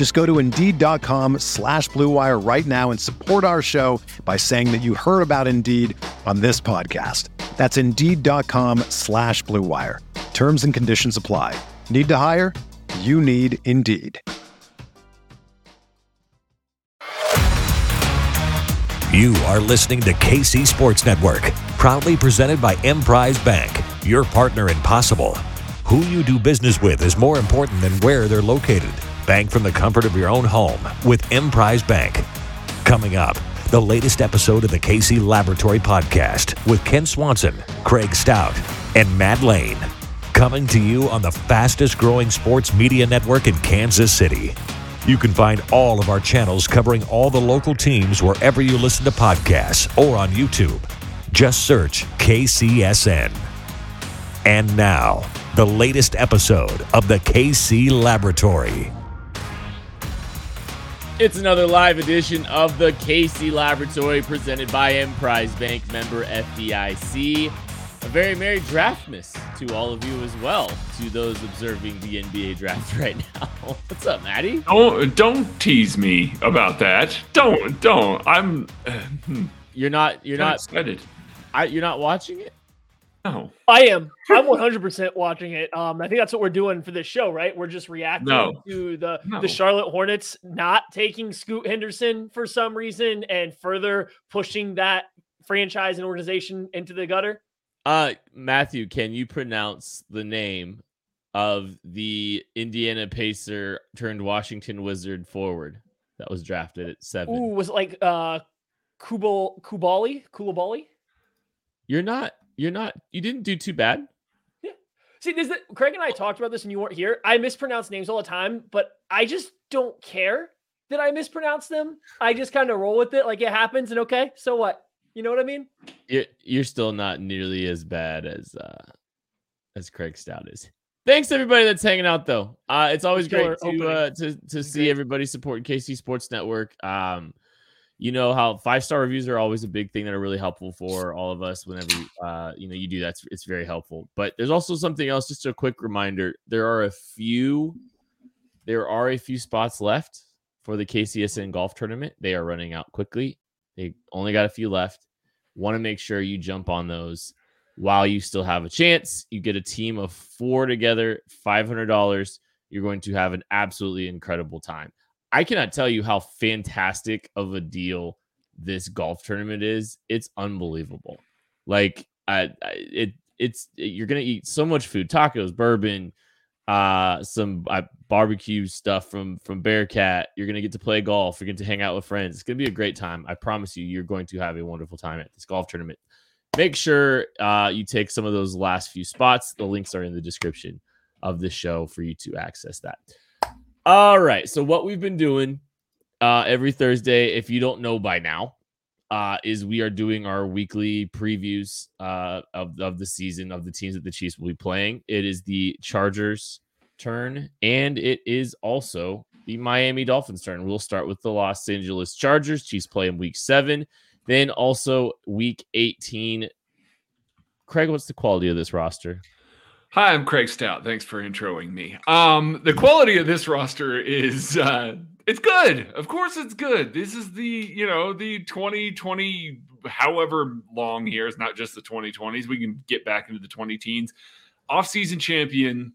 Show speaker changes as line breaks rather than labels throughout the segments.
Just go to Indeed.com slash BlueWire right now and support our show by saying that you heard about Indeed on this podcast. That's Indeed.com slash BlueWire. Terms and conditions apply. Need to hire? You need Indeed.
You are listening to KC Sports Network, proudly presented by Emprise Bank, your partner in possible. Who you do business with is more important than where they're located. Bank from the comfort of your own home with Emprise Bank. Coming up, the latest episode of the KC Laboratory Podcast with Kent Swanson, Craig Stout, and Matt Lane. Coming to you on the fastest growing sports media network in Kansas City. You can find all of our channels covering all the local teams wherever you listen to podcasts or on YouTube. Just search KCSN. And now, the latest episode of the KC Laboratory.
It's another live edition of the KC Laboratory presented by Emprise Bank member FDIC. A very merry draftmas to all of you as well, to those observing the NBA draft right now. What's up, Maddie?
Don't don't tease me about that. Don't don't. I'm. Uh, hmm,
You're not. You're not.
excited.
I, you're not watching it.
No,
I am. I'm 100% watching it. Um, I think that's what we're doing for this show, right? We're just reacting
No.
to the
No.
the Charlotte Hornets not taking Scoot Henderson for some reason and further pushing that franchise and organization into the gutter.
Uh, Matthew, can you pronounce the name of the Indiana Pacer turned Washington Wizard forward that was drafted at seven?
Ooh, was it like uh Kubal Kubali? Kulabali?
You're not. You're not. You didn't do too bad. Yeah.
See, this, Craig and I talked about this and you weren't here. I mispronounce names all the time, but I just don't care that I mispronounce them. I just kind of roll with it like it happens and okay, so what? You know what I mean?
You're you're still not nearly as bad as uh as Craig Stout is. Thanks everybody that's hanging out though. Uh it's always
Killer
great to uh to to see
great.
everybody supporting KC Sports Network. Um you know how five star reviews are always a big thing that are really helpful for all of us whenever uh you know you do that it's, very helpful. But there's also something else just a quick reminder. There are a few there are a few spots left for the KCSN golf tournament. They are running out quickly. They only got a few left. Want to make sure you jump on those while you still have a chance. You get a team of four together, $500. You're going to have an absolutely incredible time. I cannot tell you how fantastic of a deal this golf tournament is. It's unbelievable. Like, I, it it's you're gonna eat so much food, tacos, bourbon, uh, some uh, barbecue stuff from from Bearcat. You're gonna get to play golf. You're going to hang out with friends. It's gonna be a great time. I promise you. You're going to have a wonderful time at this golf tournament. Make sure uh, you take some of those last few spots. The links are in the description of the show for you to access that. All right. So what we've been doing uh, every Thursday, if you don't know by now, uh, is we are doing our weekly previews uh, of, of the season of the teams that the Chiefs will be playing. It is the Chargers' turn, and it is also the Miami Dolphins' turn. We'll start with the Los Angeles Chargers. Chiefs play in week seven. Then also week 18. Craig, what's the quality of this roster?
Hi, I'm Craig Stout. Thanks for introing me. Um, the quality of this roster is uh it's good. Of course it's good. This is the, you know, the 2020 however long here, it's not just the 2020s. We can get back into the 20 teens. Off-season champion,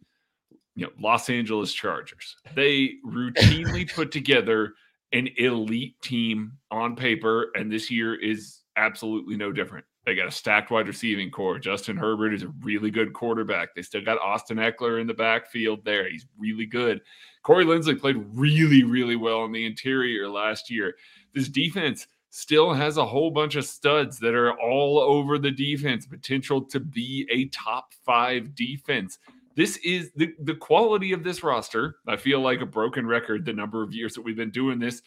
you know, Los Angeles Chargers. They routinely put together an elite team on paper, and this year is absolutely no different. They got a stacked wide receiving core. Justin Herbert is a really good quarterback. They still got Austin Ekeler in the backfield there. He's really good. Corey Linsley played really, really well in the interior last year. This defense still has a whole bunch of studs that are all over the defense, potential to be a top five defense. This is the, the quality of this roster. I feel like a broken record the number of years that we've been doing this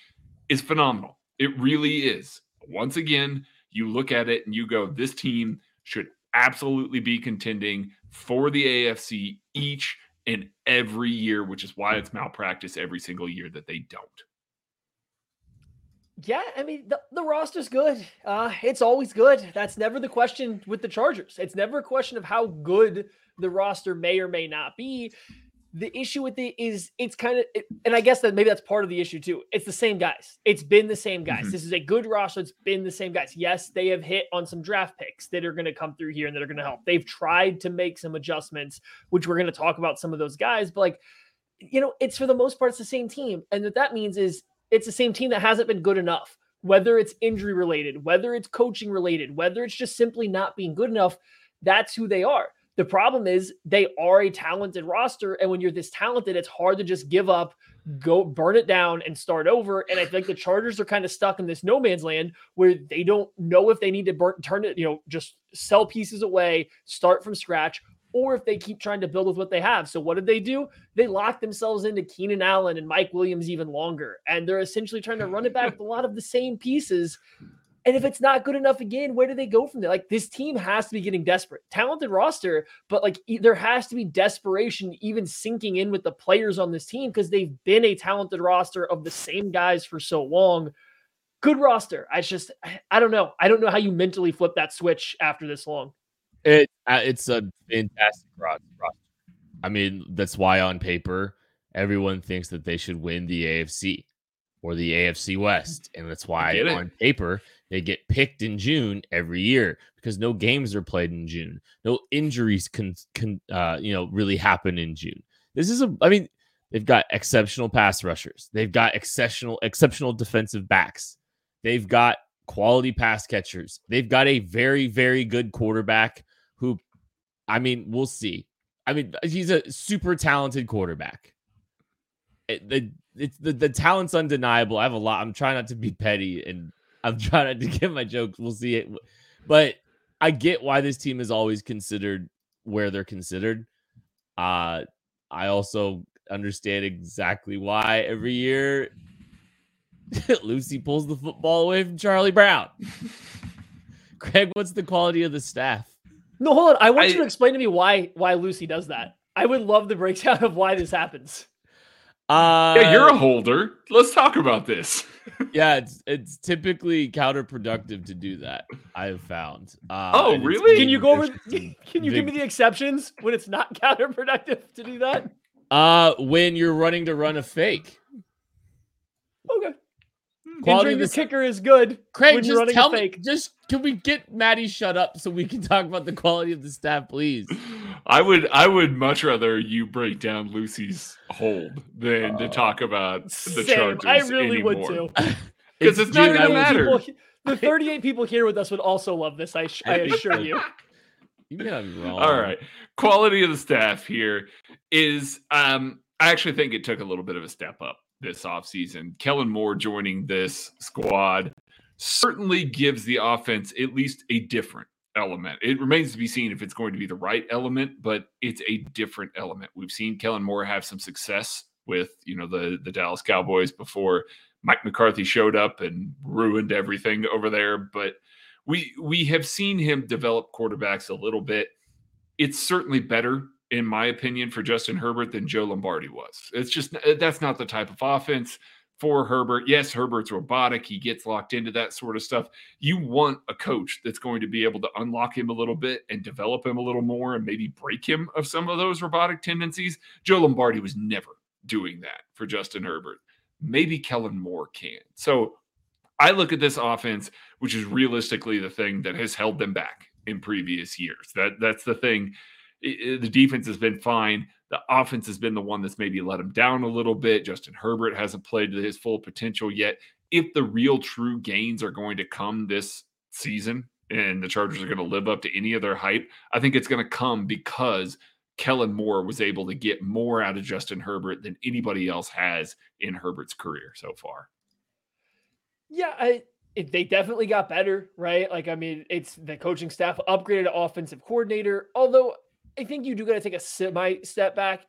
is phenomenal. It really is. Once again, you look at it and you go, this team should absolutely be contending for the AFC each and every year, which is why it's malpractice every single year that they don't.
Yeah, I mean the, the roster's good. Uh, it's always good. That's never the question with the Chargers. It's never a question of how good the roster may or may not be the issue with it is it's kind of it, and i guess that maybe that's part of the issue too. It's the same guys. It's been the same guys. Mm-hmm. this is a good roster. It's been the same guys. Yes they have hit on some draft picks that are going to come through here and that are going to help. They've tried to make some adjustments which we're going to talk about some of those guys but like you know it's for the most part it's the same team. And what that means is it's the same team that hasn't been good enough. Whether it's injury related whether it's coaching related whether it's just simply not being good enough that's who they are the problem is they are a talented roster. And when you're this talented, it's hard to just give up, go burn it down, and start over. And I think the Chargers are kind of stuck in this no man's land where they don't know if they need to burn, turn it, you know, just sell pieces away, start from scratch, or if they keep trying to build with what they have. So what did they do? They locked themselves into Keenan Allen and Mike Williams even longer. And they're essentially trying to run it back with a lot of the same pieces. And if it's not good enough again, where do they go from there? Like this team has to be getting desperate. Talented roster, but like there has to be desperation even sinking in with the players on this team because they've been a talented roster of the same guys for so long. Good roster. I just I don't know. I don't know how you mentally flip that switch after this long.
It uh, it's a fantastic roster. I mean, that's why on paper everyone thinks that they should win the AFC or the AFC West, and that's why on paper they get picked in June every year because no games are played in June. No injuries can can uh, you know really happen in June. This is a I mean they've got exceptional pass rushers. They've got exceptional exceptional defensive backs. They've got quality pass catchers. They've got a very very good quarterback who I mean, we'll see. I mean, he's a super talented quarterback. It, the it's the, the talent's undeniable. I have a lot. I'm trying not to be petty and I'm trying to get my jokes. We'll see it. But I get why this team is always considered where they're considered. Uh, I also understand exactly why every year Lucy pulls the football away from Charlie Brown. Craig, what's the quality of the staff?
No, hold on. I want I, you to explain to me why why Lucy does that. I would love the breakdown of why this happens.
Uh, yeah, you're a holder. Let's talk about this.
Yeah, it's it's typically counterproductive to do that. I've found.
Uh, oh, really?
Can you go over? Can you give me the exceptions when it's not counterproductive to do that?
Uh, when you're running to run a fake.
Okay. Quality of the kicker is good.
Craig, just tell me. Just can we get Maddie shut up so we can talk about the quality of the staff, please?
I would. I would much rather you break down Lucy's hold than uh, to talk about the Same. Chargers. I really anymore. would too. Because it's, it's, not going to matter.
People, the 38 people here with us would also love this. I, I assure you.
You got me wrong.
All right. Quality of the staff here is. Um, I actually think it took a little bit of a step up this offseason. Kellen Moore joining this squad certainly gives the offense at least a different element. It remains to be seen if it's going to be the right element, but it's a different element. We've seen Kellen Moore have some success with, you know, the the Dallas Cowboys before Mike McCarthy showed up and ruined everything over there, but we we have seen him develop quarterbacks a little bit. It's certainly better in my opinion, for Justin Herbert than Joe Lombardi was. It's just that's not the type of offense for Herbert. Yes, Herbert's robotic. He gets locked into that sort of stuff. You want a coach that's going to be able to unlock him a little bit and develop him a little more and maybe break him of some of those robotic tendencies. Joe Lombardi was never doing that for Justin Herbert. Maybe Kellen Moore can. So I look at this offense, which is realistically the thing that has held them back in previous years. That that's the thing the defense has been fine. The offense has been the one that's maybe let him down a little bit. Justin Herbert hasn't played to his full potential yet. If the real true gains are going to come this season, and the Chargers are going to live up to any of their hype. I think it's going to come because Kellen Moore was able to get more out of Justin Herbert than anybody else has in Herbert's career so far.
Yeah, I it, they definitely got better, right? Like, I mean, it's the coaching staff upgraded offensive coordinator. Although I think you do got to take a semi step back.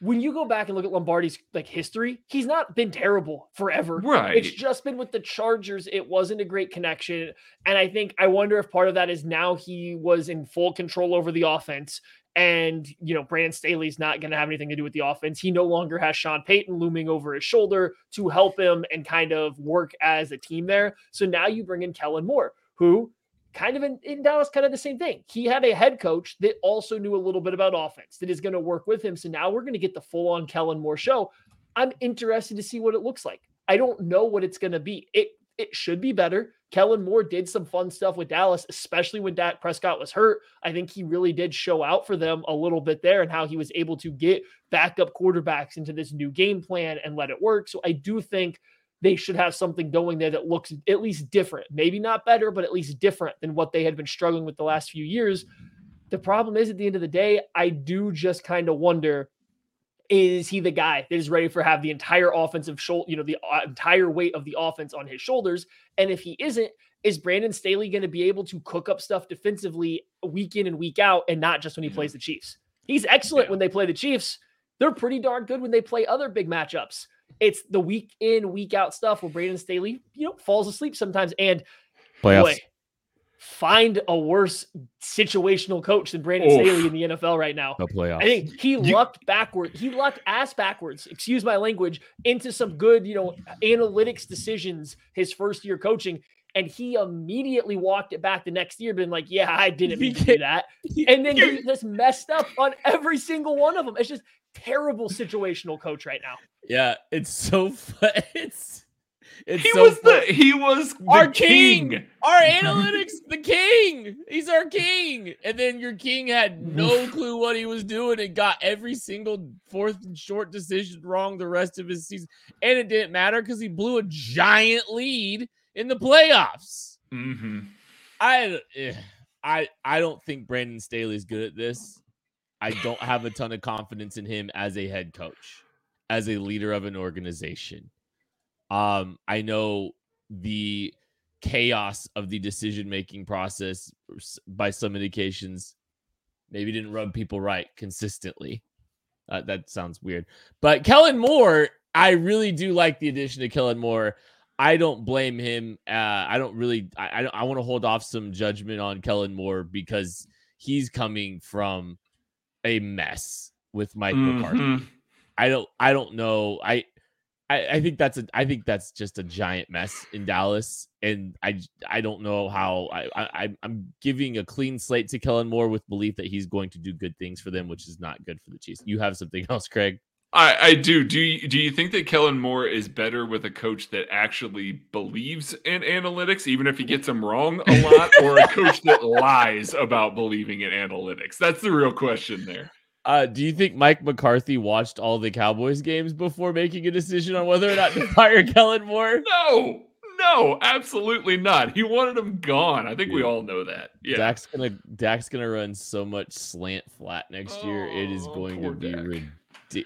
When you go back and look at Lombardi's like history, he's not been terrible forever.
Right.
It's just been with the Chargers. It wasn't a great connection. And I think I wonder if part of that is now he was in full control over the offense. And, you know, Brandon Staley's not going to have anything to do with the offense. He no longer has Sean Payton looming over his shoulder to help him and kind of work as a team there. So now you bring in Kellen Moore, who kind of in, in Dallas, kind of the same thing. He had a head coach that also knew a little bit about offense that is going to work with him. So now we're going to get the full on Kellen Moore show. I'm interested to see what it looks like. I don't know what it's going to be. It it should be better. Kellen Moore did some fun stuff with Dallas, especially when Dak Prescott was hurt. I think he really did show out for them a little bit there and how he was able to get backup quarterbacks into this new game plan and let it work. So I do think they should have something going there that looks at least different. Maybe not better, but at least different than what they had been struggling with the last few years. The problem is at the end of the day, I do just kind of wonder is he the guy that is ready for have the entire offensive shoulder, you know, the uh, entire weight of the offense on his shoulders? And if he isn't, is Brandon Staley going to be able to cook up stuff defensively week in and week out and not just when he plays the Chiefs? He's excellent yeah. when they play the Chiefs. They're pretty darn good when they play other big matchups. It's the week in, week out stuff where Brandon Staley, you know, falls asleep sometimes. And
Playoffs. boy,
find a worse situational coach than Brandon Oof. Staley in the NFL right now.
No playoffs.
I think he you, lucked backward. He lucked ass backwards, excuse my language, into some good, you know, analytics decisions his first year coaching. And he immediately walked it back the next year, been like, yeah, I didn't mean to do that. And then he just messed up on every single one of them. It's just terrible situational coach right now.
Yeah, it's so fun. It's it's
he
so
was fun. the he was the
our
king.
king. Our analytics, the king. He's our king. And then your king had no clue what he was doing and got every single fourth and short decision wrong the rest of his season. And it didn't matter because he blew a giant lead in the playoffs.
Mm-hmm.
I eh, I I don't think Brandon Staley's good at this. I don't have a ton of confidence in him as a head coach, as a leader of an organization. Um, I know the chaos of the decision making process by some indications maybe didn't rub people right consistently. Uh, that sounds weird. But Kellen Moore, I really do like the addition of Kellen Moore. I don't blame him. Uh, I don't really. I I, I want to hold off some judgment on Kellen Moore because he's coming from a mess with Mike mm-hmm. McCarthy. I don't. I don't know. I I, I, think that's a I think that's just a giant mess in Dallas, and I I don't know how I, I I'm giving a clean slate to Kellen Moore with belief that he's going to do good things for them, which is not good for the Chiefs. You have something else, Craig?
I, I do. Do you, do you think that Kellen Moore is better with a coach that actually believes in analytics, even if he gets them wrong a lot, or a coach that lies about believing in analytics? That's the real question there.
Uh, do you think Mike McCarthy watched all the Cowboys games before making a decision on whether or not to fire Kellen Moore?
No, no, absolutely not. He wanted him gone. I think we all know that. Yeah.
Dak's gonna Dak's gonna run so much slant flat next year. it is oh, going to be ridiculous.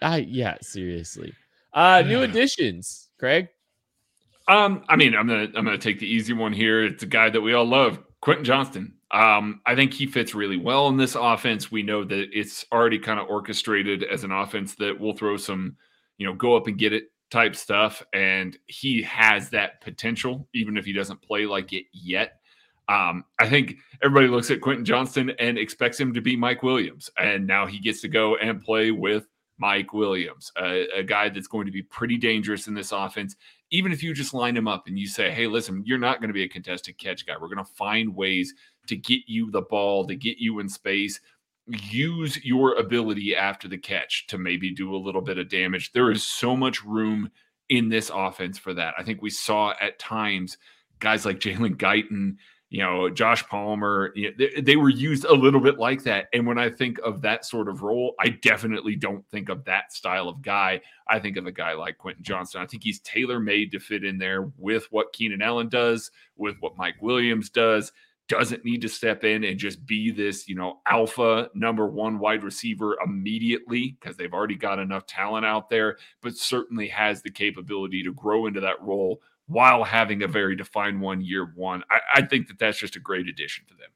I, yeah, seriously. Uh, new additions, Craig.
Um, I mean, I'm gonna I'm gonna take the easy one here. It's a guy that we all love, Quentin Johnston. Um, I think he fits really well in this offense. We know that it's already kind of orchestrated as an offense that will throw some, you know, go up and get it type stuff. And he has that potential, even if he doesn't play like it yet. Um, I think everybody looks at Quentin Johnston and expects him to be Mike Williams. And now he gets to go and play with Mike Williams, a, a, guy that's going to be pretty dangerous in this offense. Even if you just line him up and you say, hey, listen, you're not going to be a contested catch guy. We're going to find ways to get you the ball, to get you in space. Use your ability after the catch to maybe do a little bit of damage. There is so much room in this offense for that. I think we saw at times guys like Jalen Guyton, you know, Josh Palmer, you know, they, they, were used a little bit like that. And when I think of that sort of role, I definitely don't think of that style of guy. I think of a guy like Quentin Johnston. I think he's tailor made to fit in there with what Keenan Allen does, with what Mike Williams does doesn't need to step in and just be this, you know, alpha number one wide receiver immediately because they've already got enough talent out there, but certainly has the capability to grow into that role while having a very defined one year one. I, I think that that's just a great addition to them.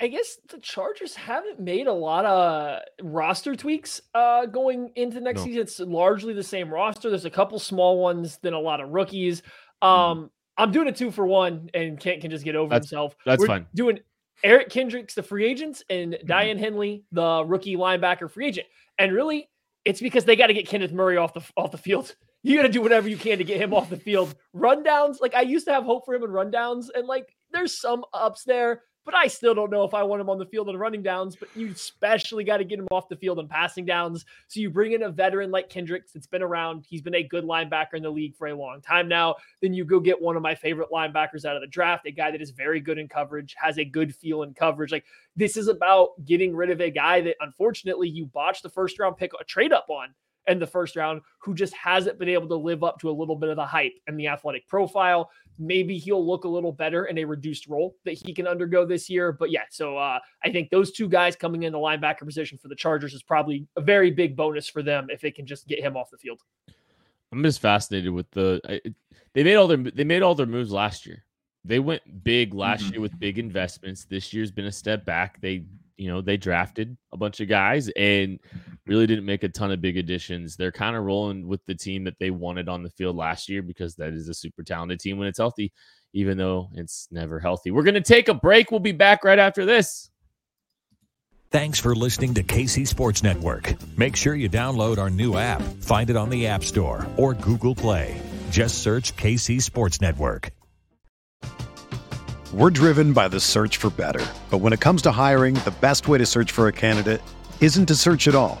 I guess the Chargers haven't made a lot of roster tweaks uh, going into next no. season. It's largely the same roster. There's a couple small ones, then a lot of rookies. Um, mm-hmm. I'm doing a two for one, and Kent can just get over
that's,
himself.
That's
We're
fine.
Doing Eric Kendricks, the free agents, and mm-hmm. Daiyan Henley, the rookie linebacker free agent. And really, it's because they got to get Kenneth Murray off the off the field. You got to do whatever you can to get him off the field. Rundowns, like I used to have hope for him in rundowns, and like there's some ups there but I still don't know if I want him on the field on running downs. But you especially got to get him off the field on passing downs. So you bring in a veteran like Kendricks that's been around. He's been a good linebacker in the league for a long time now. Then you go get one of my favorite linebackers out of the draft, a guy that is very good in coverage, has a good feel in coverage. Like this is about getting rid of a guy that unfortunately you botched the first round pick, a trade up on in the first round who just hasn't been able to live up to a little bit of the hype and the athletic profile. Maybe he'll look a little better in a reduced role that he can undergo this year. But yeah, so uh, I think those two guys coming in the linebacker position for the Chargers is probably a very big bonus for them if they can just get him off the field.
I'm just fascinated with the they made all their they made all their moves last year. They went big last mm-hmm. year with big investments. This year's been a step back. They you know, they drafted a bunch of guys and really didn't make a ton of big additions. They're kind of rolling with the team that they wanted on the field last year because that is a super talented team when it's healthy, even though it's never healthy. We're going to take a break. We'll be back right after this.
Thanks for listening to KC Sports Network. Make sure you download our new app. Find it on the App Store or Google Play. Just search KC Sports Network.
We're driven by the search for better. But when it comes to hiring, the best way to search for a candidate isn't to search at all.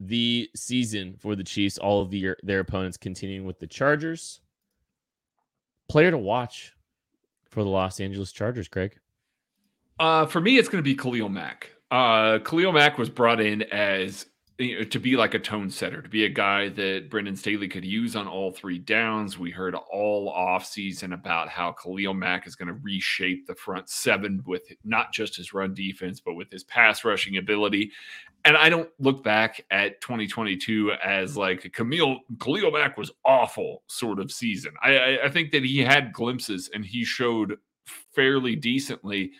the season for the Chiefs, all of the, their opponents continuing with the Chargers. Player to watch for the Los Angeles Chargers, Craig?
Uh, for me, it's going to be Khalil Mack. Uh, Khalil Mack was brought in as you know, to be like a tone setter, to be a guy that Brandon Staley could use on all three downs. We heard all offseason about how Khalil Mack is going to reshape the front seven with not just his run defense, but with his pass rushing ability. And I don't look back at 2022 as like Camille Khalil Mack was awful sort of season. I, I, I think that he had glimpses and he showed fairly decently,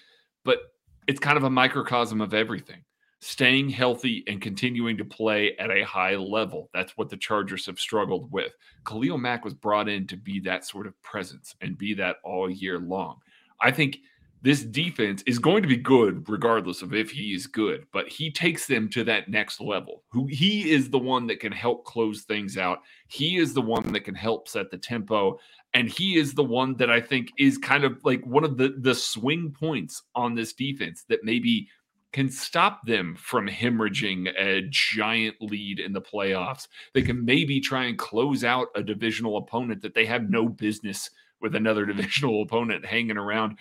but it's kind of a microcosm of everything staying healthy and continuing to play at a high level. That's what the Chargers have struggled with. Khalil Mack was brought in to be that sort of presence and be that all year long. I think this defense is going to be good regardless of if he is good, but he takes them to that next level. Who he is the one that can help close things out. He is the one that can help set the tempo and he is the one that I think is kind of like one of the the swing points on this defense that maybe can stop them from hemorrhaging a giant lead in the playoffs. They can maybe try and close out a divisional opponent that they have no business with another divisional opponent hanging around.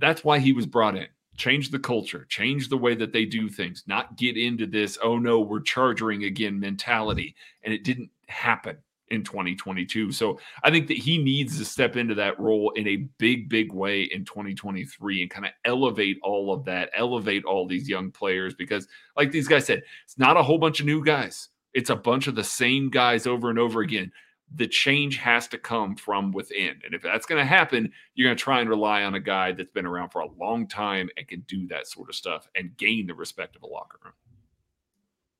That's why he was brought in. Change the culture, change the way that they do things, not get into this, oh no, we're charging again mentality. And it didn't happen in 2022. So I think that he needs to step into that role in a big, big way in 2023 and kind of elevate all of that, elevate all these young players because, like these guys said, it's not a whole bunch of new guys. It's a bunch of the same guys over and over again. The change has to come from within. And if that's going to happen, you're going to try and rely on a guy that's been around for a long time and can do that sort of stuff and gain the respect of a locker room.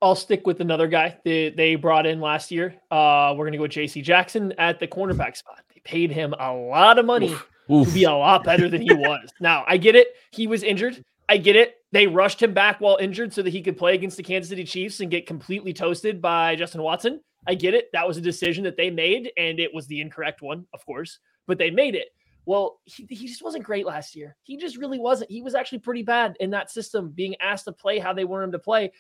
I'll stick with another guy that they brought in last year. Uh, we're going to go with JC Jackson at the cornerback spot. They paid him a lot of money Oof. Oof. to be a lot better than he was. now, I get it. He was injured. I get it. They rushed him back while injured so that he could play against the Kansas City Chiefs and get completely toasted by Justin Watson. I get it. That was a decision that they made, and it was the incorrect one, of course, but they made it. Well, he, he just wasn't great last year. He just really wasn't. He was actually pretty bad in that system, being asked to play how they want him to play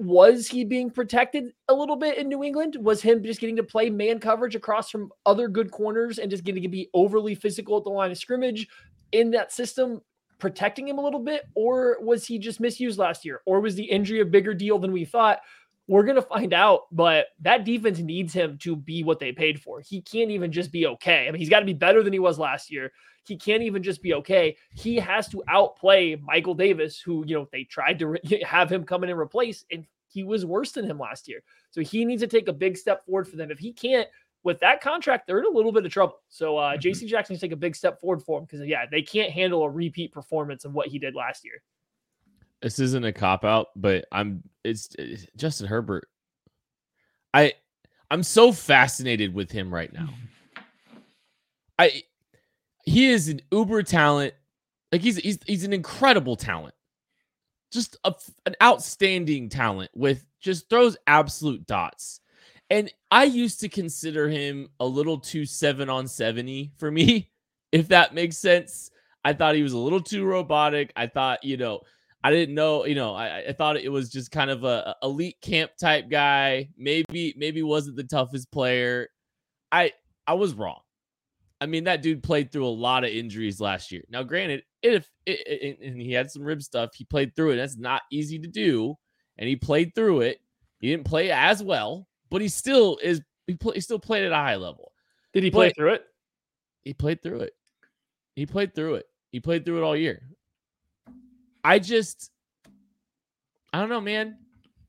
was he being protected a little bit in New England? Was him just getting to play man coverage across from other good corners and just getting to be overly physical at the line of scrimmage in that system protecting him a little bit? Or was he just misused last year? Or was the injury a bigger deal than we thought? We're going to find out, but that defense needs him to be what they paid for. He can't even just be okay. I mean, he's got to be better than he was last year. He can't even just be okay. He has to outplay Michael Davis, who, you know, they tried to re- have him come in and replace, and he was worse than him last year. So he needs to take a big step forward for them. If he can't, with that contract, they're in a little bit of trouble. So uh, mm-hmm. JC Jackson needs to take a big step forward for him because, yeah, they can't handle a repeat performance of what he did last year.
This isn't a cop out, but I'm it's, it's Justin Herbert. I I'm so fascinated with him right now. I he is an uber talent. Like he's he's he's an incredible talent. Just a, an outstanding talent with just throws absolute dots. And I used to consider him a little too 7 on 70 for me, if that makes sense. I thought he was a little too robotic. I thought, you know, I didn't know, you know, I, I thought it was just kind of a, a elite camp type guy. Maybe maybe wasn't the toughest player. I I was wrong. I mean, that dude played through a lot of injuries last year. Now, granted, if it, it, and he had some rib stuff, he played through it. That's not easy to do, and he played through it. He didn't play as well, but he still is. He, play, he still played at a high level.
Did he play but through it?
He played through it. He played through it. He played through it all year. I just, I don't know, man.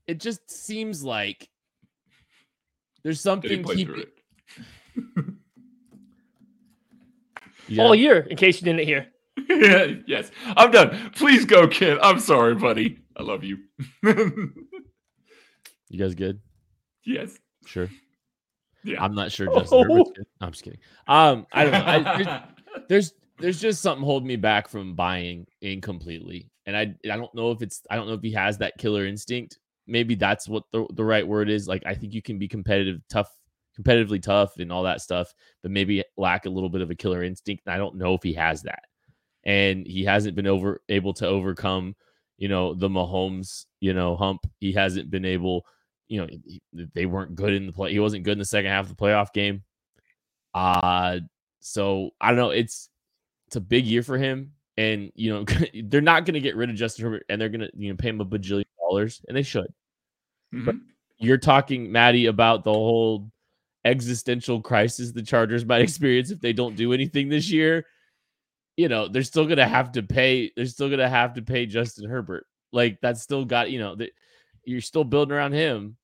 It just seems like there's something keeping.
yeah. all year, in case you didn't hear.
yeah, yes, I'm done. Please go, kid. I'm sorry, buddy. I love you.
you guys good?
Yes.
Sure.
Yeah.
I'm not sure Justin oh. No, I'm just kidding. Um, I don't know. I, there's, there's there's just something holding me back from buying incompletely, and I I don't know if it's I don't know if he has that killer instinct. Maybe that's what the, the right word is. Like I think you can be competitive, tough competitively tough and all that stuff, but maybe lack a little bit of a killer instinct. And I don't know if he has that. And he hasn't been over able to overcome, you know, the Mahomes, you know, hump. He hasn't been able, you know, he, they weren't good in the play. He wasn't good in the second half of the playoff game. Uh so I don't know. It's it's a big year for him. And you know, they're not gonna get rid of Justin Herbert and they're gonna, you know, pay him a bajillion dollars, and they should. Mm-hmm. But you're talking, Maddie, about the whole existential crisis the Chargers might experience if they don't do anything this year, you know, they're still gonna have to pay. They're still gonna have to pay Justin Herbert. Like that's still got you know that you're still building around him,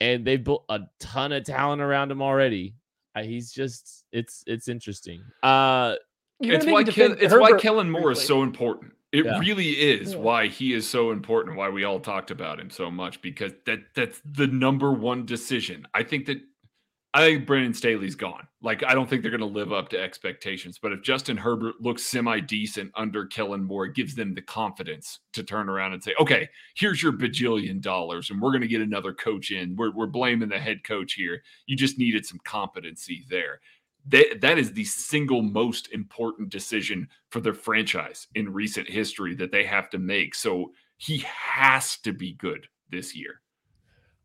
and they've built a ton of talent around him already. He's just it's it's interesting. Uh,
it's why Kel- it's Herbert why Kellen Moore is so important. It yeah. really is yeah. why he is so important. Why we all talked about him so much because that that's the number one decision. I think that I think Brandon Staley's gone. Like, I don't think they're going to live up to expectations. But if Justin Herbert looks semi decent under Kellen Moore, it gives them the confidence to turn around and say, okay, here's your bajillion dollars, and we're going to get another coach in. We're, we're blaming the head coach here. You just needed some competency there. That, that is the single most important decision for their franchise in recent history that they have to make. So he has to be good this year.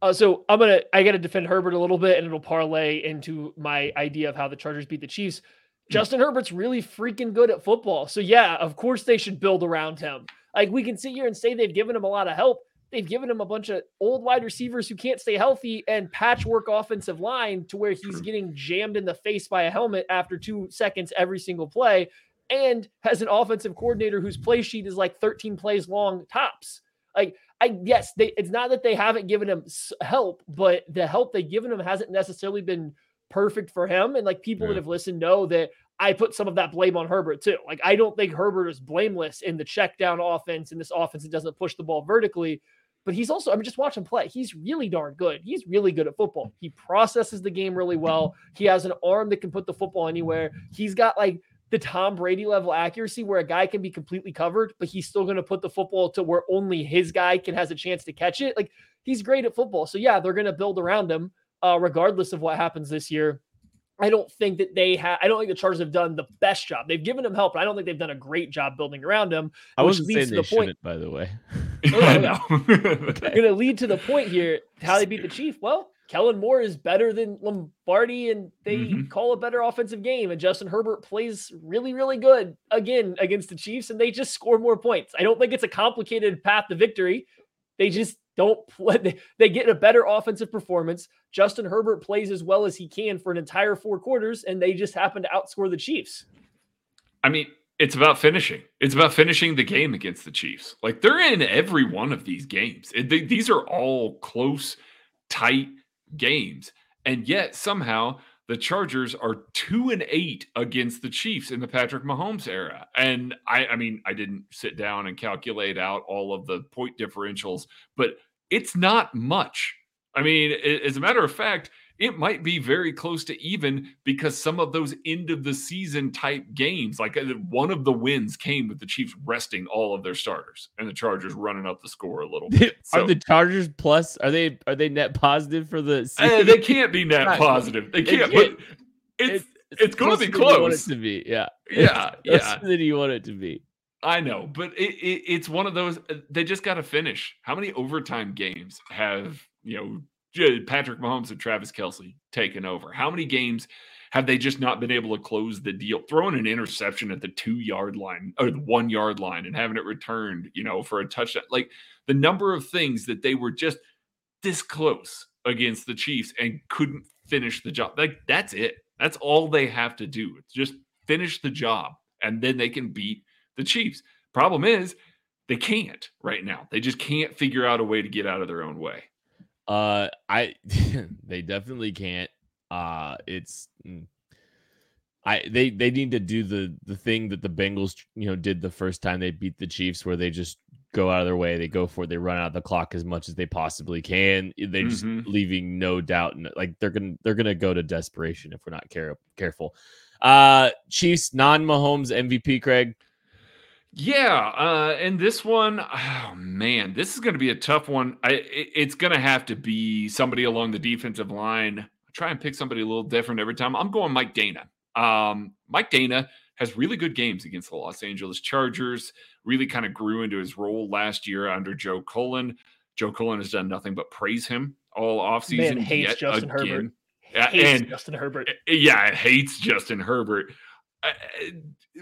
Uh, so I'm gonna I gotta defend Herbert a little bit, and it'll parlay into my idea of how the Chargers beat the Chiefs. Hmm. Justin Herbert's really freaking good at football. So yeah, of course they should build around him. Like we can sit here and say they've given him a lot of help. They've given him a bunch of old wide receivers who can't stay healthy and patchwork offensive line to where he's getting jammed in the face by a helmet after two seconds every single play, and has an offensive coordinator whose play sheet is like 13 plays long tops. Like, I yes, they it's not that they haven't given him help, but the help they've given him hasn't necessarily been perfect for him. And like people yeah. that have listened know that I put some of that blame on Herbert too. Like I don't think Herbert is blameless in the check down offense in this offense that doesn't push the ball vertically. But he's also, I mean, just watch him play. He's really darn good. He's really good at football. He processes the game really well. He has an arm that can put the football anywhere. He's got like the Tom Brady level accuracy where a guy can be completely covered, but he's still going to put the football to where only his guy can has a chance to catch it. Like he's great at football. So yeah, they're going to build around him uh, regardless of what happens this year. I don't think that they have. I don't think the Chargers have done the best job. They've given him help, but I don't think they've done a great job building around him.
I wasn't saying they the point, by the way.
I know. okay. Going to lead to the point here. How they beat the Chief? Well, Kellen Moore is better than Lombardi, and they mm-hmm. call a better offensive game. And Justin Herbert plays really, really good again against the Chiefs, and they just score more points. I don't think it's a complicated path to victory. They just don't play. They, they get a better offensive performance. Justin Herbert plays as well as he can for an entire four quarters, and they just happen to outscore the Chiefs.
I mean, it's about finishing. It's about finishing the game against the Chiefs. Like they're in every one of these games. It, they, these are all close, tight games, and yet somehow the Chargers are two and eight against the Chiefs in the Patrick Mahomes era. And I, I mean, I didn't sit down and calculate out all of the point differentials, but it's not much. I mean, as a matter of fact, it might be very close to even because some of those end of the season type games, like uh, one of the wins came with the Chiefs resting all of their starters and the Chargers running up the score a little bit.
So, are the Chargers plus? Are they are they net positive for the?
Uh, they can't be net positive. They can't. It, it's it's, it's going to be close.
want it to be, yeah,
yeah, yeah.
Than you want it to be.
I know, but it, it, it's one of those. Uh, they just got to finish. How many overtime games have you know Patrick Mahomes and Travis Kelce taken over? How many games have they just not been able to close the deal? Throwing an interception at the two yard line or the one yard line and having it returned, you know, for a touchdown. Like the number of things that they were just this close against the Chiefs and couldn't finish the job. Like that's it. That's all they have to do. It's just finish the job and then they can beat the Chiefs. Problem is, they can't right now. They just can't figure out a way to get out of their own way.
Uh, I they definitely can't. Uh, it's mm, I they they need to do the the thing that the Bengals you know did the first time they beat the Chiefs, where they just go out of their way, they go for it, they run out the clock as much as they possibly can. They just mm-hmm. leaving no doubt, and like they're gonna they're gonna go to desperation if we're not care, careful. Uh, Chiefs non Mahomes MVP, Craig.
Yeah, uh, and this one, oh man, this is going to be a tough one. I, it, it's going to have to be somebody along the defensive line. I try and pick somebody a little different every time. I'm going Mike Danna. Um, Mike Danna has really good games against the Los Angeles Chargers. Really kind of grew into his role last year under Joe Cullen. Joe Cullen has done nothing but praise him all offseason.
Man hates Justin again. Herbert.
Hates and
Justin Herbert.
Yeah, it hates Justin Herbert.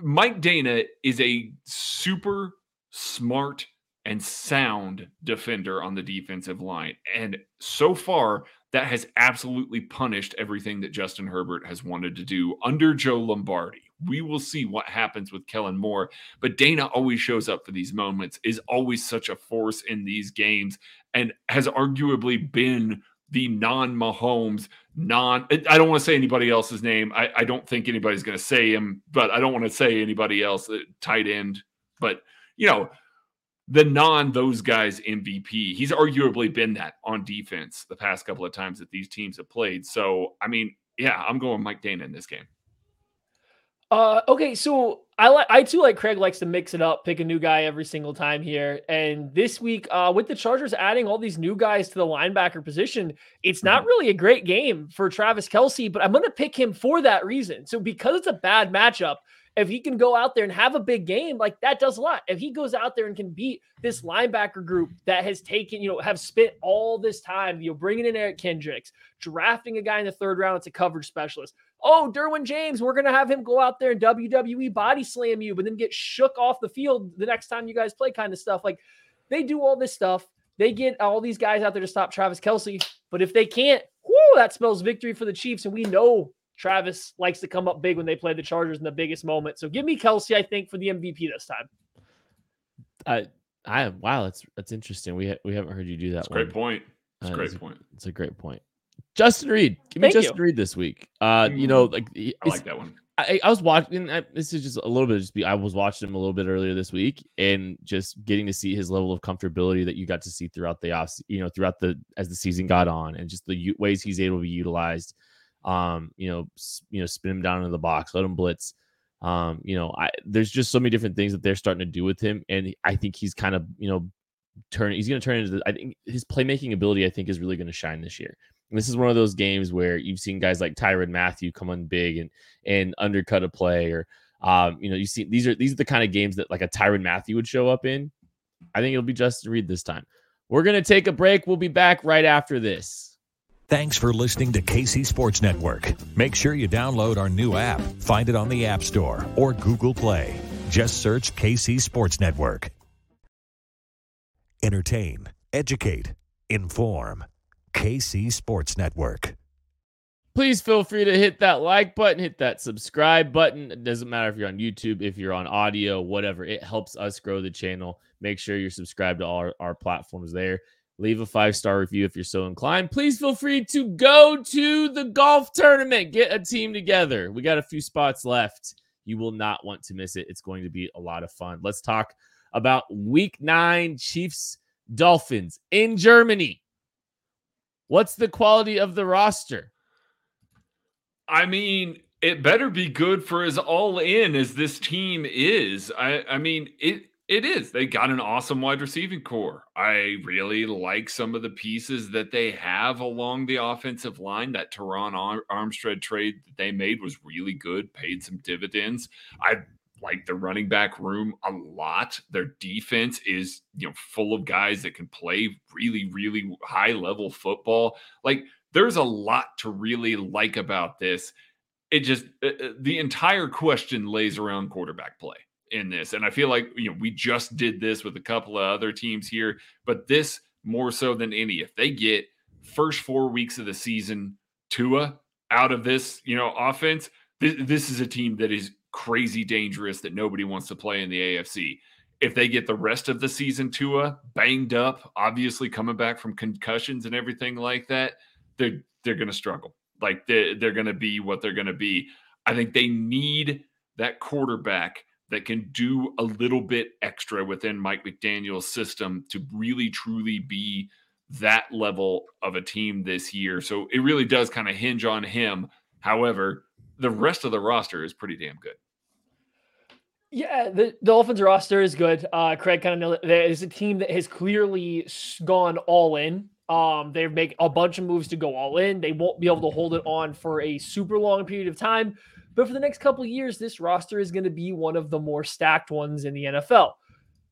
Mike Danna is a super smart and sound defender on the defensive line. And so far, that has absolutely punished everything that Justin Herbert has wanted to do under Joe Lombardi. We will see what happens with Kellen Moore, but Danna always shows up for these moments, is always such a force in these games, and has arguably been the non Mahomes, non, I don't want to say anybody else's name. I, I don't think anybody's going to say him, but I don't want to say anybody else, uh, tight end. But, you know, the non those guys MVP. He's arguably been that on defense the past couple of times that these teams have played. So, I mean, yeah, I'm going Mike Danna in this game.
Uh, okay, so I like I too like Craig likes to mix it up, pick a new guy every single time here. And this week, uh, with the Chargers adding all these new guys to the linebacker position, it's not mm-hmm. really a great game for Travis Kelce, but I'm gonna pick him for that reason. So because it's a bad matchup, if he can go out there and have a big game, like that does a lot. If he goes out there and can beat this linebacker group that has taken, you know, have spent all this time, you know, bringing in Eric Kendricks, drafting a guy in the third round that's a coverage specialist, oh, Derwin James, we're going to have him go out there and WWE body slam you, but then get shook off the field the next time you guys play kind of stuff. Like they do all this stuff. they get all these guys out there to stop Travis Kelce. But if they can't, whoo, that spells victory for the Chiefs. And we know Travis likes to come up big when they play the Chargers in the biggest moment. So give me Kelce, I think, for the MVP this time.
I, I wow, that's that's interesting. We ha- we haven't heard you do that.
That's a great point. That's a uh, great
a,
point.
It's a great point. Justin Reid. give me
Thank
Justin
you.
Reid this week. Uh, you know,
Mm,
like
I like that one.
I, I was watching. I, this is just a little bit. Just be. I was watching him a little bit earlier this week, and just getting to see his level of comfortability that you got to see throughout the off. You know, throughout the as the season got on, and just the u- ways he's able to be utilized. Um, you know, s- you know, spin him down into the box, let him blitz. Um, you know, I there's just so many different things that they're starting to do with him, and I think he's kind of you know turn. He's going to turn into. The, I think his playmaking ability, I think, is really going to shine this year. And this is one of those games where you've seen guys like Tyrann Mathieu come on big and and undercut a play, or um, you know, you see these are these are the kind of games that like a Tyrann Mathieu would show up in. I think it'll be Justin Reid this time. We're gonna take a break. We'll be back right after this.
Thanks for listening to KC Sports Network. Make sure you download our new app. Find it on the App Store or Google Play. Just search KC Sports Network. Entertain, educate, inform. KC Sports Network.
Please feel free to hit that like button, hit that subscribe button. It doesn't matter if you're on YouTube, if you're on audio, whatever. It helps us grow the channel. Make sure you're subscribed to all our, our platforms there. Leave a five star review if you're so inclined. Please feel free to go to the golf tournament. Get a team together. We got a few spots left. You will not want to miss it. It's going to be a lot of fun. Let's talk about week nine Chiefs Dolphins in Germany. What's the quality of the roster?
I mean, it better be good for as all in as this team is. I, I mean, it it is. They got an awesome wide receiving core. I really like some of the pieces that they have along the offensive line. That Terron Ar- Armstead trade that they made was really good, paid some dividends. I like the running back room a lot. Their defense is, you know, full of guys that can play really, really high level football. Like there's a lot to really like about this. It just uh, uh, the entire question lays around quarterback play in this, and I feel like you know we just did this with a couple of other teams here, but this more so than any. If they get first four weeks of the season Tua out of this, you know, offense, this, this is a team that is crazy dangerous that nobody wants to play in the AFC. If they get the rest of the season Tua banged up, obviously coming back from concussions and everything like that, they're they're going to struggle. Like they they're going to be what they're going to be. I think they need that quarterback that can do a little bit extra within Mike McDaniel's system to really truly be that level of a team this year. So it really does kind of hinge on him. However, the rest of the roster is pretty damn good.
Yeah, the Dolphins roster is good. Uh, Craig kind of is a team that has clearly gone all in. Um, they make a bunch of moves to go all in. They won't be able to hold it on for a super long period of time, but for the next couple years, this roster is going to be one of the more stacked ones in the NFL.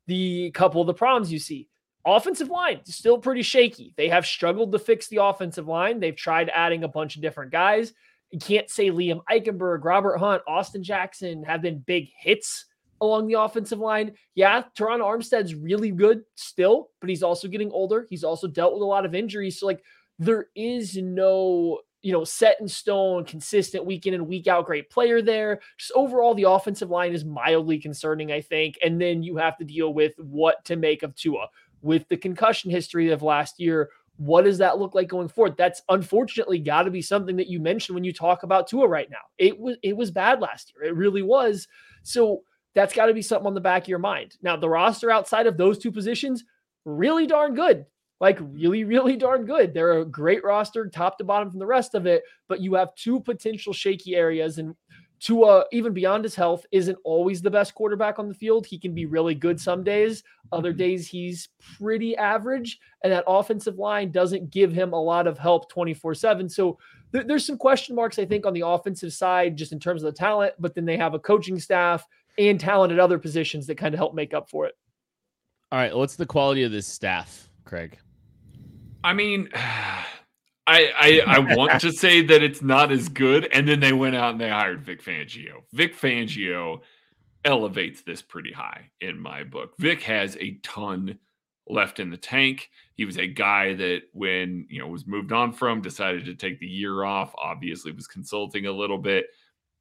The couple of the problems you see, offensive line still pretty shaky. They have struggled to fix the offensive line. They've tried adding a bunch of different guys. You can't say Liam Eichenberg, Robert Hunt, Austin Jackson have been big hits along the offensive line. Yeah, Terron Armstead's really good still, but he's also getting older. He's also dealt with a lot of injuries. So, like, there is no, you know, set in stone, consistent week in and week out great player there. Just overall, the offensive line is mildly concerning, I think. And then you have to deal with what to make of Tua. With the concussion history of last year, what does that look like going forward? That's unfortunately got to be something that you mentioned when you talk about Tua right now. It was it was bad last year. It really was. So that's got to be something on the back of your mind. Now, the roster outside of those two positions, really darn good. Like, really, really darn good. They're a great roster, top to bottom from the rest of it, but you have two potential shaky areas. And Tua, even beyond his health, isn't always the best quarterback on the field. He can be really good some days. Other mm-hmm. days, he's pretty average. And that offensive line doesn't give him a lot of help 24 7. So, there- there's some question marks, I think, on the offensive side, just in terms of the talent, but then they have a coaching staff and talent at other positions that kind of help make up for it.
All right, what's the quality of this staff, Craig?
I mean, I, I I want to say that it's not as good, and then they went out and they hired Vic Fangio. Vic Fangio elevates this pretty high in my book. Vic has a ton left in the tank. He was a guy that, when you know, was moved on from, decided to take the year off. Obviously, was consulting a little bit.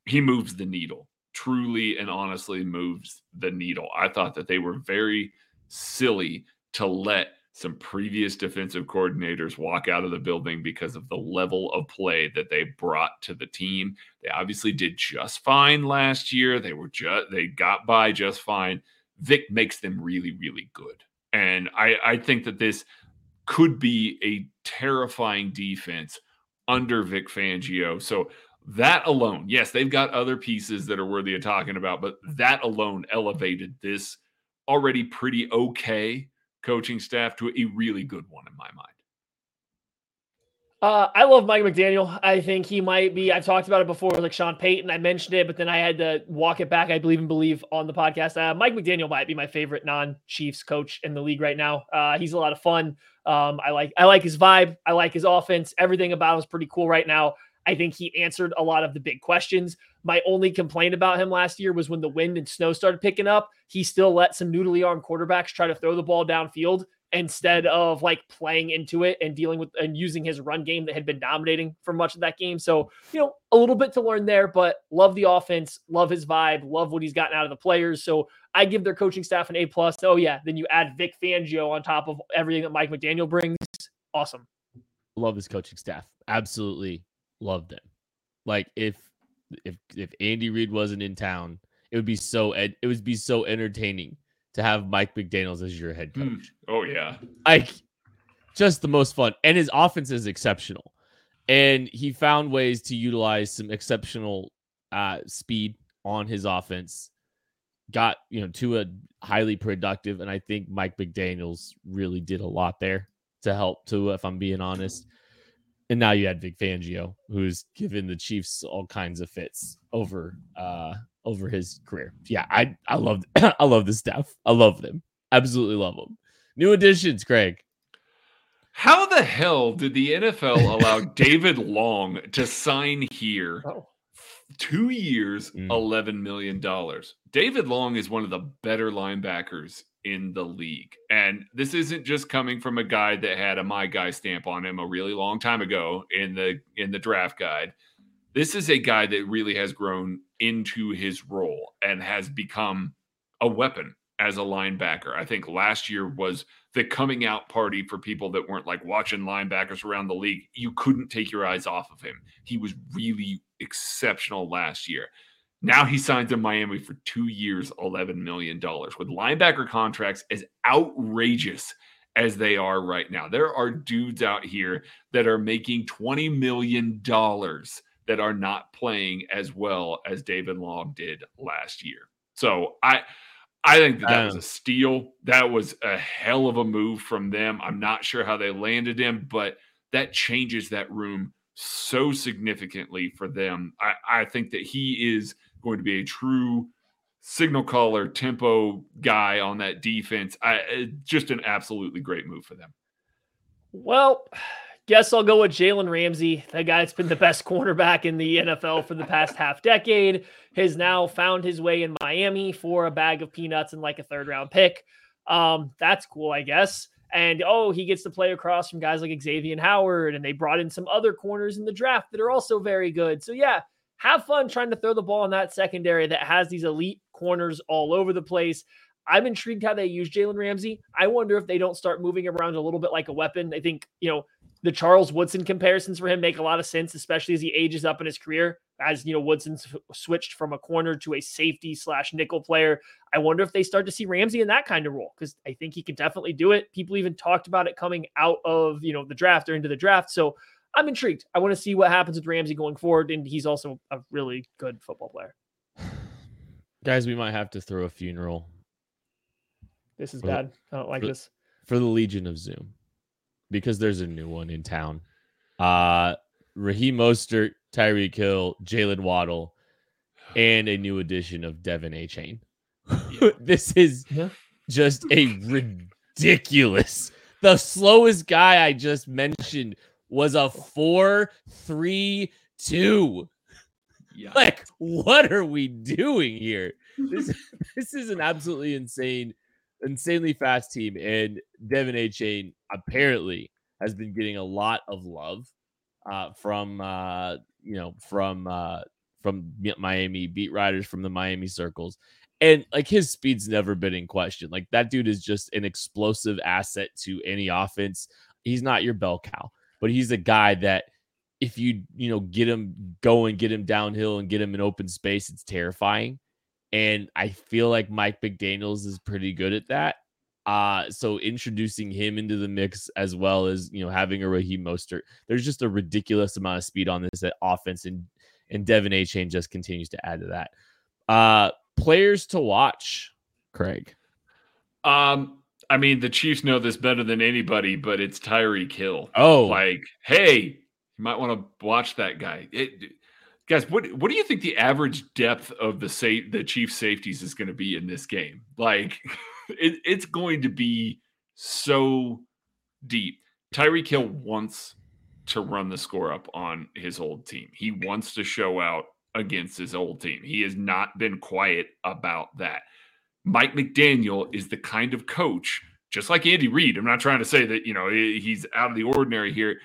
He moves the needle, truly and honestly moves the needle. I thought that they were very silly to let some previous defensive coordinators walk out of the building because of the level of play that they brought to the team. They obviously did just fine last year. They were just they got by just fine. Vic makes them really, really good. And I, I think that this could be a terrifying defense under Vic Fangio. So that alone, yes, they've got other pieces that are worthy of talking about, but that alone elevated this already pretty okay coaching staff to a really good one in my mind.
Uh, I love Mike McDaniel. I think he might be. I've talked about it before, like Sean Payton. I mentioned it, but then I had to walk it back. I believe and believe on the podcast. Uh, Mike McDaniel might be my favorite non-Chiefs coach in the league right now. Uh, he's a lot of fun. Um, I like I like his vibe. I like his offense. Everything about him is pretty cool right now. I think he answered a lot of the big questions. My only complaint about him last year was when the wind and snow started picking up, he still let some noodly arm quarterbacks try to throw the ball downfield instead of like playing into it and dealing with and using his run game that had been dominating for much of that game. So, you know, a little bit to learn there, but love the offense, love his vibe, love what he's gotten out of the players. So I give their coaching staff an A plus. Oh yeah, then you add Vic Fangio on top of everything that Mike McDaniel brings. Awesome.
Love his coaching staff. Absolutely love them. Like if if if Andy Reid wasn't in town, it would be so ed- it would be so entertaining to have Mike McDaniel's as your head coach. Mm.
Oh yeah.
Like just the most fun. And his offense is exceptional. And he found ways to utilize some exceptional uh, speed on his offense. Got, you know, to a highly productive. And I think Mike McDaniels really did a lot there to help too, if I'm being honest. And now you had Vic Fangio, who's given the Chiefs all kinds of fits over uh over his career. Yeah, I I love I love the staff. I love them. Absolutely love them. New additions, Craig.
How the hell did the NFL allow David Long to sign here? Oh. Two years, mm. $11 million. David Long is one of the better linebackers in the league. And this isn't just coming from a guy that had a my guy stamp on him a really long time ago in the in the draft guide. This is a guy that really has grown into his role and has become a weapon as a linebacker. I think last year was the coming out party for people that weren't like watching linebackers around the league. You couldn't take your eyes off of him. He was really exceptional last year. Now he signs in Miami for two years, $11 million, with linebacker contracts as outrageous as they are right now. There are dudes out here that are making $20 million that are not playing as well as David Long did last year. So I I think that, that was a um, steal. That was a hell of a move from them. I'm not sure how they landed him, but that changes that room so significantly for them. I, I think that he is going to be a true signal caller, tempo guy on that defense. I, just an absolutely great move for them.
Well, Guess I'll go with Jalen Ramsey, the guy that's been the best cornerback in the NFL for the past half decade, has now found his way in Miami for a bag of peanuts and like a third round pick. Um, that's cool, I guess. And oh, he gets to play across from guys like Xavier Howard, and they brought in some other corners in the draft that are also very good. So yeah, have fun trying to throw the ball in that secondary that has these elite corners all over the place. I'm intrigued how they use Jalen Ramsey. I wonder if they don't start moving around a little bit like a weapon. I think, you know, the Charles Woodson comparisons for him make a lot of sense, especially as he ages up in his career. As you know, Woodson switched from a corner to a safety slash nickel player. I wonder if they start to see Ramsey in that kind of role because I think he can definitely do it. People even talked about it coming out of you know the draft or into the draft. So I'm intrigued. I want to see what happens with Ramsey going forward, and he's also a really good football player.
Guys, we might have to throw a funeral.
This is bad. I don't like
for,
this.
For the Legion of Zoom because there's a new one in town. Uh Raheem Mostert, Tyreek Hill, Jaylen Waddle, and a new edition of De'Von Achane. this is yeah. just a ridiculous. The slowest guy I just mentioned was a four three two. Like, what are we doing here? This this is an absolutely insane insanely fast team, and De'Von Achane apparently has been getting a lot of love uh, from uh, you know from uh, from Miami beat writers from the Miami circles. And like his speed's never been in question. Like that dude is just an explosive asset to any offense. He's not your bell cow, but he's a guy that if you you know get him going, get him downhill, and get him in open space, it's terrifying. And I feel like Mike McDaniel's is pretty good at that. Uh, so introducing him into the mix as well as you know having a Raheem Mostert, there's just a ridiculous amount of speed on this offense, and and De'Von Achane just continues to add to that. Uh, players to watch, Craig.
Um, I mean, the Chiefs know this better than anybody, but it's Tyreek Hill.
Oh,
like, hey, you might want to watch that guy. It, guys, what what do you think the average depth of the sa- the Chief safeties is going to be in this game? Like, it, it's going to be so deep. Tyreek Hill wants to run the score up on his old team. He wants to show out against his old team. He has not been quiet about that. Mike McDaniel is the kind of coach, just like Andy Reid. I'm not trying to say that, you know, he's out of the ordinary here,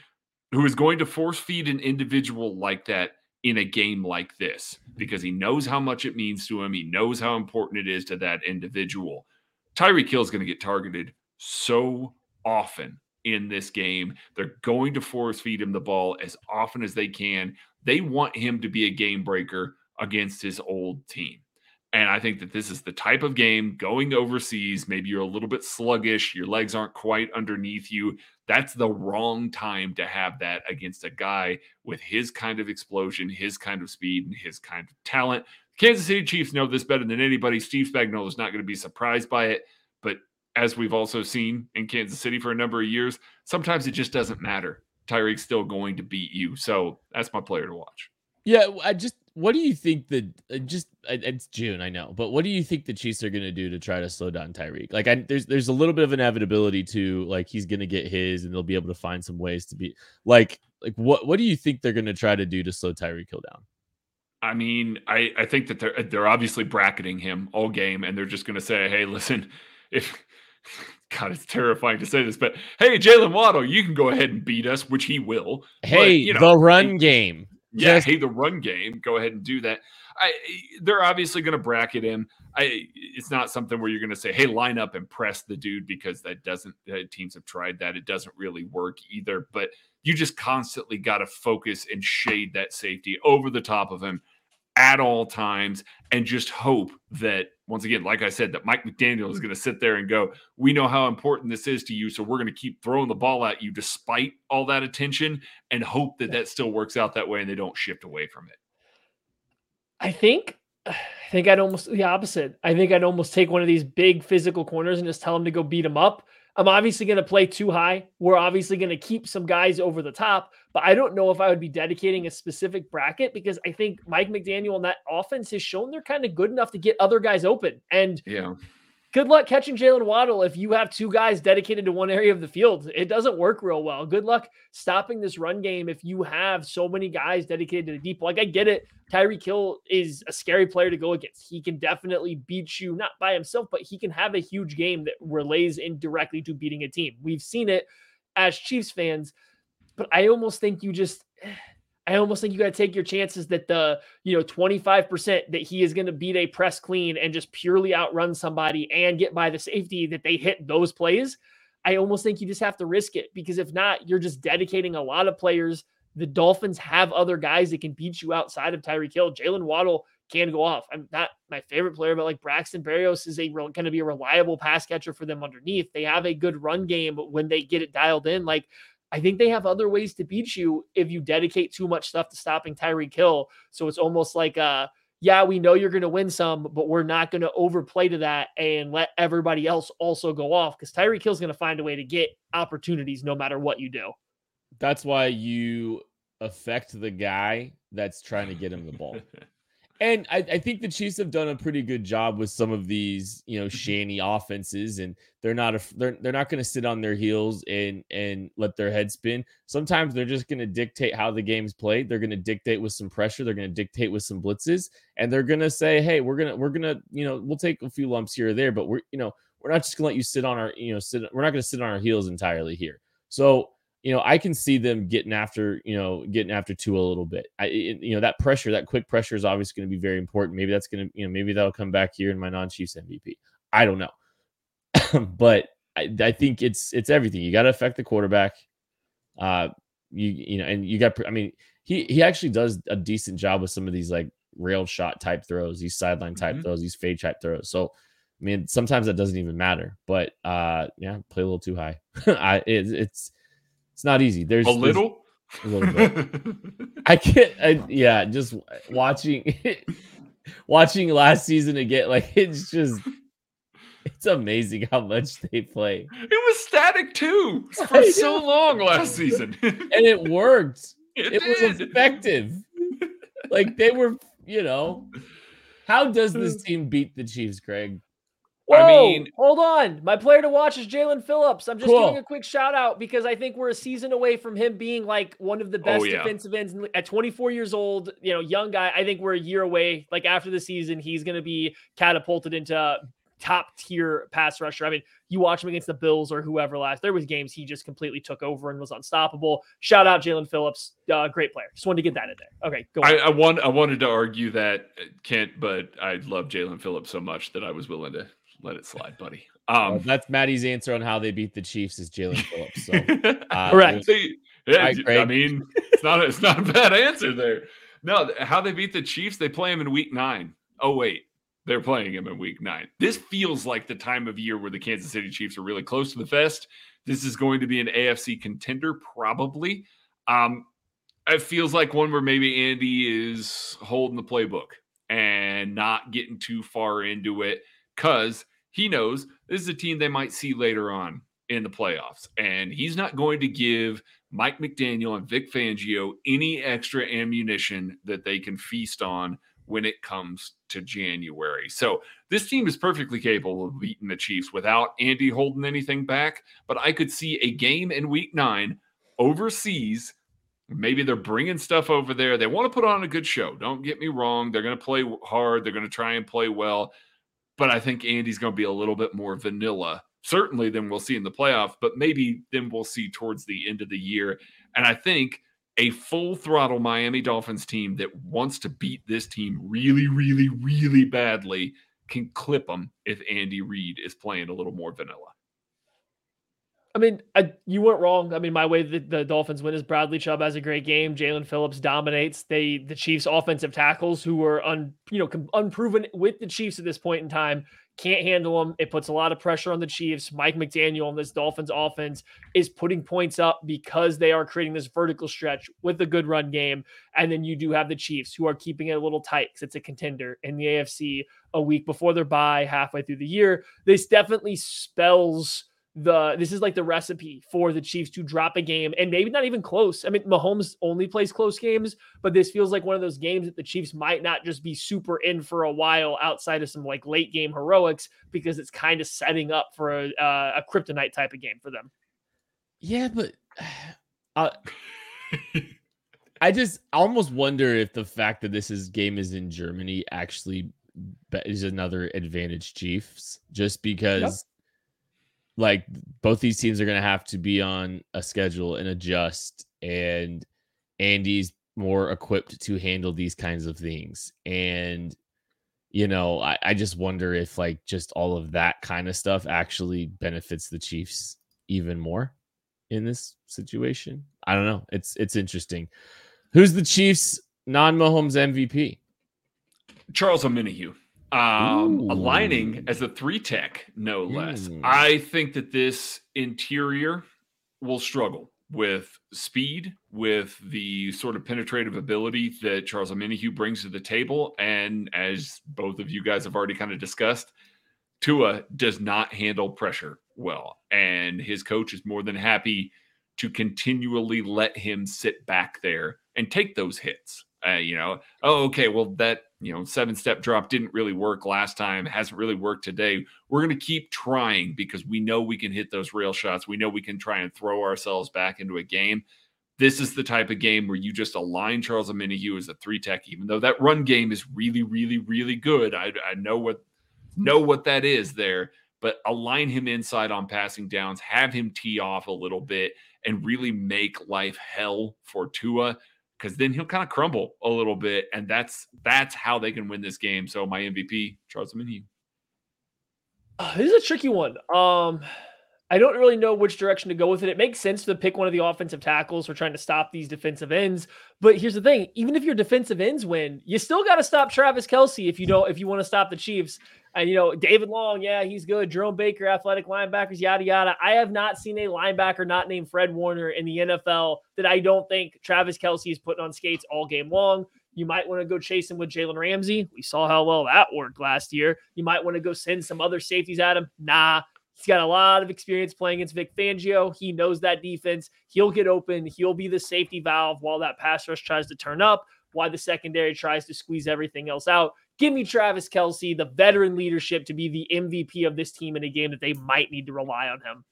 who is going to force feed an individual like that in a game like this because he knows how much it means to him. He knows how important it is to that individual. Tyreek Hill is going to get targeted so often in this game. They're going to force feed him the ball as often as they can. They want him to be a game breaker against his old team. And I think that this is the type of game going overseas. Maybe you're a little bit sluggish, your legs aren't quite underneath you. That's the wrong time to have that against a guy with his kind of explosion, his kind of speed, and his kind of talent. Kansas City Chiefs know this better than anybody. Steve Spagnuolo is not going to be surprised by it. But as we've also seen in Kansas City for a number of years, sometimes it just doesn't matter. Tyreek's still going to beat you. So that's my player to watch.
Yeah, I just what do you think that uh, just it's June, I know, but what do you think the Chiefs are going to do to try to slow down Tyreek? Like, I, there's there's a little bit of inevitability to like he's going to get his, and they'll be able to find some ways to be like like what what do you think they're going to try to do to slow Tyreek Hill down?
I mean, I I think that they're they're obviously bracketing him all game, and they're just going to say, hey, listen, if God, it's terrifying to say this, but hey, Jaylen Waddle, you can go ahead and beat us, which he will.
Hey, but, you know, the run game.
Yeah, hey, the run game. Go ahead and do that. I, they're obviously going to bracket him. I, it's not something where you're going to say, "Hey, line up and press the dude," because that doesn't. Uh, teams have tried that; it doesn't really work either. But you just constantly got to focus and shade that safety over the top of him at all times and just hope that once again like i said that mike mcdaniel is going to sit there and go we know how important this is to you so we're going to keep throwing the ball at you despite all that attention and hope that that still works out that way and they don't shift away from it.
I think i think i'd almost the opposite. I think i'd almost take one of these big physical corners and just tell them to go beat them up I'm obviously going to play too high. We're obviously going to keep some guys over the top, but I don't know if I would be dedicating a specific bracket because I think Mike McDaniel and that offense has shown they're kind of good enough to get other guys open. And
yeah,
good luck catching Jaylen Waddle if you have two guys dedicated to one area of the field. It doesn't work real well. Good luck stopping this run game if you have so many guys dedicated to the deep. Like I get it. Tyreek Hill is a scary player to go against. He can definitely beat you, not by himself, but he can have a huge game that relays indirectly to beating a team. We've seen it as Chiefs fans, but I almost think you just I almost think you got to take your chances that the, you know, 25% that he is going to beat a press clean and just purely outrun somebody and get by the safety that they hit those plays. I almost think you just have to risk it because if not, you're just dedicating a lot of players. The Dolphins have other guys that can beat you outside of Tyreek Hill. Jaylen Waddle can go off. I'm not my favorite player, but like Braxton Berrios is a going to be a reliable pass catcher for them underneath. They have a good run game when they get it dialed in. Like I think they have other ways to beat you if you dedicate too much stuff to stopping Tyreek Hill. So it's almost like uh yeah, we know you're going to win some, but we're not going to overplay to that and let everybody else also go off because Tyreek Hill's going to find a way to get opportunities no matter what you do.
That's why you affect the guy that's trying to get him the ball. And I, I, think the Chiefs have done a pretty good job with some of these, you know, mm-hmm. shanny offenses, and they're not a, they're they're not going to sit on their heels and and let their head spin. Sometimes they're just going to dictate how the game's played. They're going to dictate with some pressure. They're going to dictate with some blitzes, and they're going to say, "Hey, we're gonna we're gonna you know we'll take a few lumps here or there, but we're you know we're not just gonna let you sit on our, you know, sit. We're not gonna sit on our heels entirely here. So you know, I can see them getting after, you know, getting after Tua a little bit. I, it, you know, that pressure, that quick pressure is obviously going to be very important. Maybe that's going to, you know, maybe that'll come back here in my non-Chiefs MVP. I don't know, but I, I, think it's it's everything. You got to affect the quarterback. Uh, you you know, and you got. I mean, he he actually does a decent job with some of these like rail shot type throws, these sideline type mm-hmm. throws, these fade type throws. So, I mean, sometimes that doesn't even matter. But uh, yeah, play a little too high. I it, it's it's not easy. There's
a little.
There's a little bit. I can't. I, yeah, just watching, watching last season again. Like it's just, it's amazing how much they play.
It was static too for so long last season,
and it worked. It, it was effective. like they were, you know. How does this team beat the Chiefs, Greg?
Whoa, I mean, hold on. My player to watch is Jaelan Phillips. I'm just cool. giving a quick shout out because I think we're a season away from him being like one of the oh, best oh, yeah. defensive ends at 24 years old. You know, young guy. I think we're a year away. Like after the season, he's going to be catapulted into top tier pass rusher. I mean, you watch him against the Bills or whoever last. There was games he just completely took over and was unstoppable. Shout out Jaelan Phillips, uh, great player. Just wanted to get that in there. Okay,
go. I, I, want I wanted to argue that uh, Kent, but I love Jaelan Phillips so much that I was willing to let it slide, buddy. Um,
well, that's Maddie's answer on how they beat the Chiefs is Jaelan Phillips. So,
uh, correct. yeah, I mean, it's not a, it's not a bad answer there. No, how they beat the Chiefs? They play him in Week Nine. Oh wait, they're playing him in Week Nine. This feels like the time of year where the Kansas City Chiefs are really close to the fest. This is going to be an AFC contender, probably. Um, it feels like one where maybe Andy is holding the playbook and not getting too far into it because he knows this is a team they might see later on in the playoffs. And he's not going to give Mike McDaniel and Vic Fangio any extra ammunition that they can feast on when it comes to January. So this team is perfectly capable of beating the Chiefs without Andy holding anything back. But I could see a game in week nine overseas. Maybe they're bringing stuff over there. They want to put on a good show. Don't get me wrong. They're going to play hard. They're going to try and play well but I think Andy's going to be a little bit more vanilla, certainly than we'll see in the playoff, but maybe then we'll see towards the end of the year. And I think a full throttle Miami Dolphins team that wants to beat this team really, really, really badly can clip them if Andy Reid is playing a little more vanilla.
I mean, I, you weren't wrong. I mean, my way the, the Dolphins win is Bradley Chubb has a great game. Jaelan Phillips dominates. They the Chiefs' offensive tackles, who were un, you know unproven with the Chiefs at this point in time, can't handle them. It puts a lot of pressure on the Chiefs. Mike McDaniel and this Dolphins offense is putting points up because they are creating this vertical stretch with a good run game. And then you do have the Chiefs who are keeping it a little tight because it's a contender in the AFC a week before their bye, halfway through the year. This definitely spells the this is like the recipe for the Chiefs to drop a game and maybe not even close. I mean, Mahomes only plays close games, but this feels like one of those games that the Chiefs might not just be super in for a while outside of some like late game heroics because it's kind of setting up for a, uh, a kryptonite type of game for them.
Yeah, but uh, I just almost wonder if the fact that this is game is in Germany actually is another advantage Chiefs just because. Yep like both these teams are going to have to be on a schedule and adjust and Andy's more equipped to handle these kinds of things. And you know I, I just wonder if like just all of that kind of stuff actually benefits the chiefs even more in this situation. I don't know. It's it's interesting. Who's the chiefs non-mahomes mvp
charles omenihu um, aligning as a three tech, no less. Mm. I think that this interior will struggle with speed, with the sort of penetrative ability that Charles Omenihu brings to the table. And as both of you guys have already kind of discussed, Tua does not handle pressure well. And his coach is more than happy to continually let him sit back there and take those hits. Uh, you know, oh, okay, well, that you know, seven step drop didn't really work last time, hasn't really worked today. We're going to keep trying because we know we can hit those rail shots. We know we can try and throw ourselves back into a game. This is the type of game where you just align Charles Omenihu as a three tech, even though that run game is really, really, really good. I, I know what know what that is there, but align him inside on passing downs, have him tee off a little bit, and really make life hell for Tua because then he'll kind of crumble a little bit, and that's that's how they can win this game. So my MVP, Charles Omenihu.
Uh, this is a tricky one. Um, I don't really know which direction to go with it. It makes sense to pick one of the offensive tackles. We're trying to stop these defensive ends. But here's the thing: even if your defensive ends win, you still got to stop Travis Kelce if you don't if you want to stop the Chiefs. And you know, David Long, yeah, he's good. Jerome Baker, athletic linebackers, yada yada. I have not seen a linebacker not named Fred Warner in the NFL that I don't think Travis Kelce is putting on skates all game long. You might want to go chase him with Jalen Ramsey. We saw how well that worked last year. You might want to go send some other safeties at him. Nah, He's got a lot of experience playing against Vic Fangio. He knows that defense. He'll get open. He'll be the safety valve while that pass rush tries to turn up, while the secondary tries to squeeze everything else out. Give me Travis Kelce, the veteran leadership, to be the MVP of this team in a game that they might need to rely on him.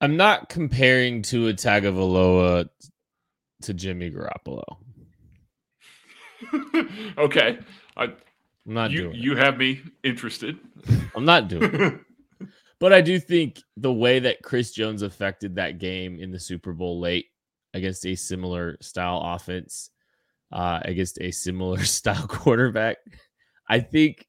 I'm not comparing to a Tagovailoa to Jimmy Garoppolo.
okay. I,
I'm not
you,
doing it.
you have me interested.
I'm not doing it. But I do think the way that Chris Jones affected that game in the Super Bowl late against a similar style offense, uh, against a similar style quarterback, I think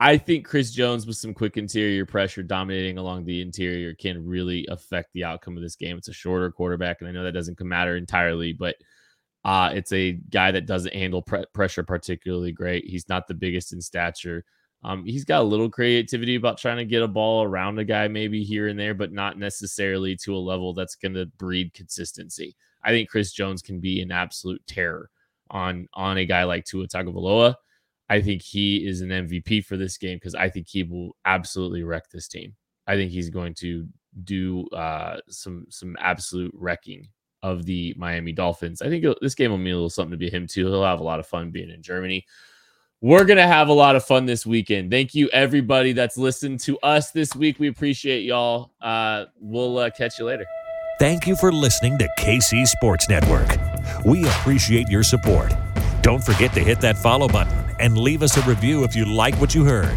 I think Chris Jones with some quick interior pressure dominating along the interior can really affect the outcome of this game. It's a shorter quarterback, and I know that doesn't matter entirely, but uh, it's a guy that doesn't handle pre- pressure particularly great. He's not the biggest in stature. Um, he's got a little creativity about trying to get a ball around a guy, maybe here and there, but not necessarily to a level that's going to breed consistency. I think Chris Jones can be an absolute terror on on a guy like Tua Tagovailoa. I think he is an MVP for this game because I think he will absolutely wreck this team. I think he's going to do uh, some some absolute wrecking of the Miami Dolphins. I think this game will mean a little something to be him too. He'll have a lot of fun being in Germany. We're gonna have a lot of fun this weekend. Thank you everybody that's listened to us this week. We appreciate y'all. Uh, we'll uh, catch you later.
Thank you for listening to KC Sports Network. We appreciate your support. Don't forget to hit that follow button and leave us a review if you like what you heard.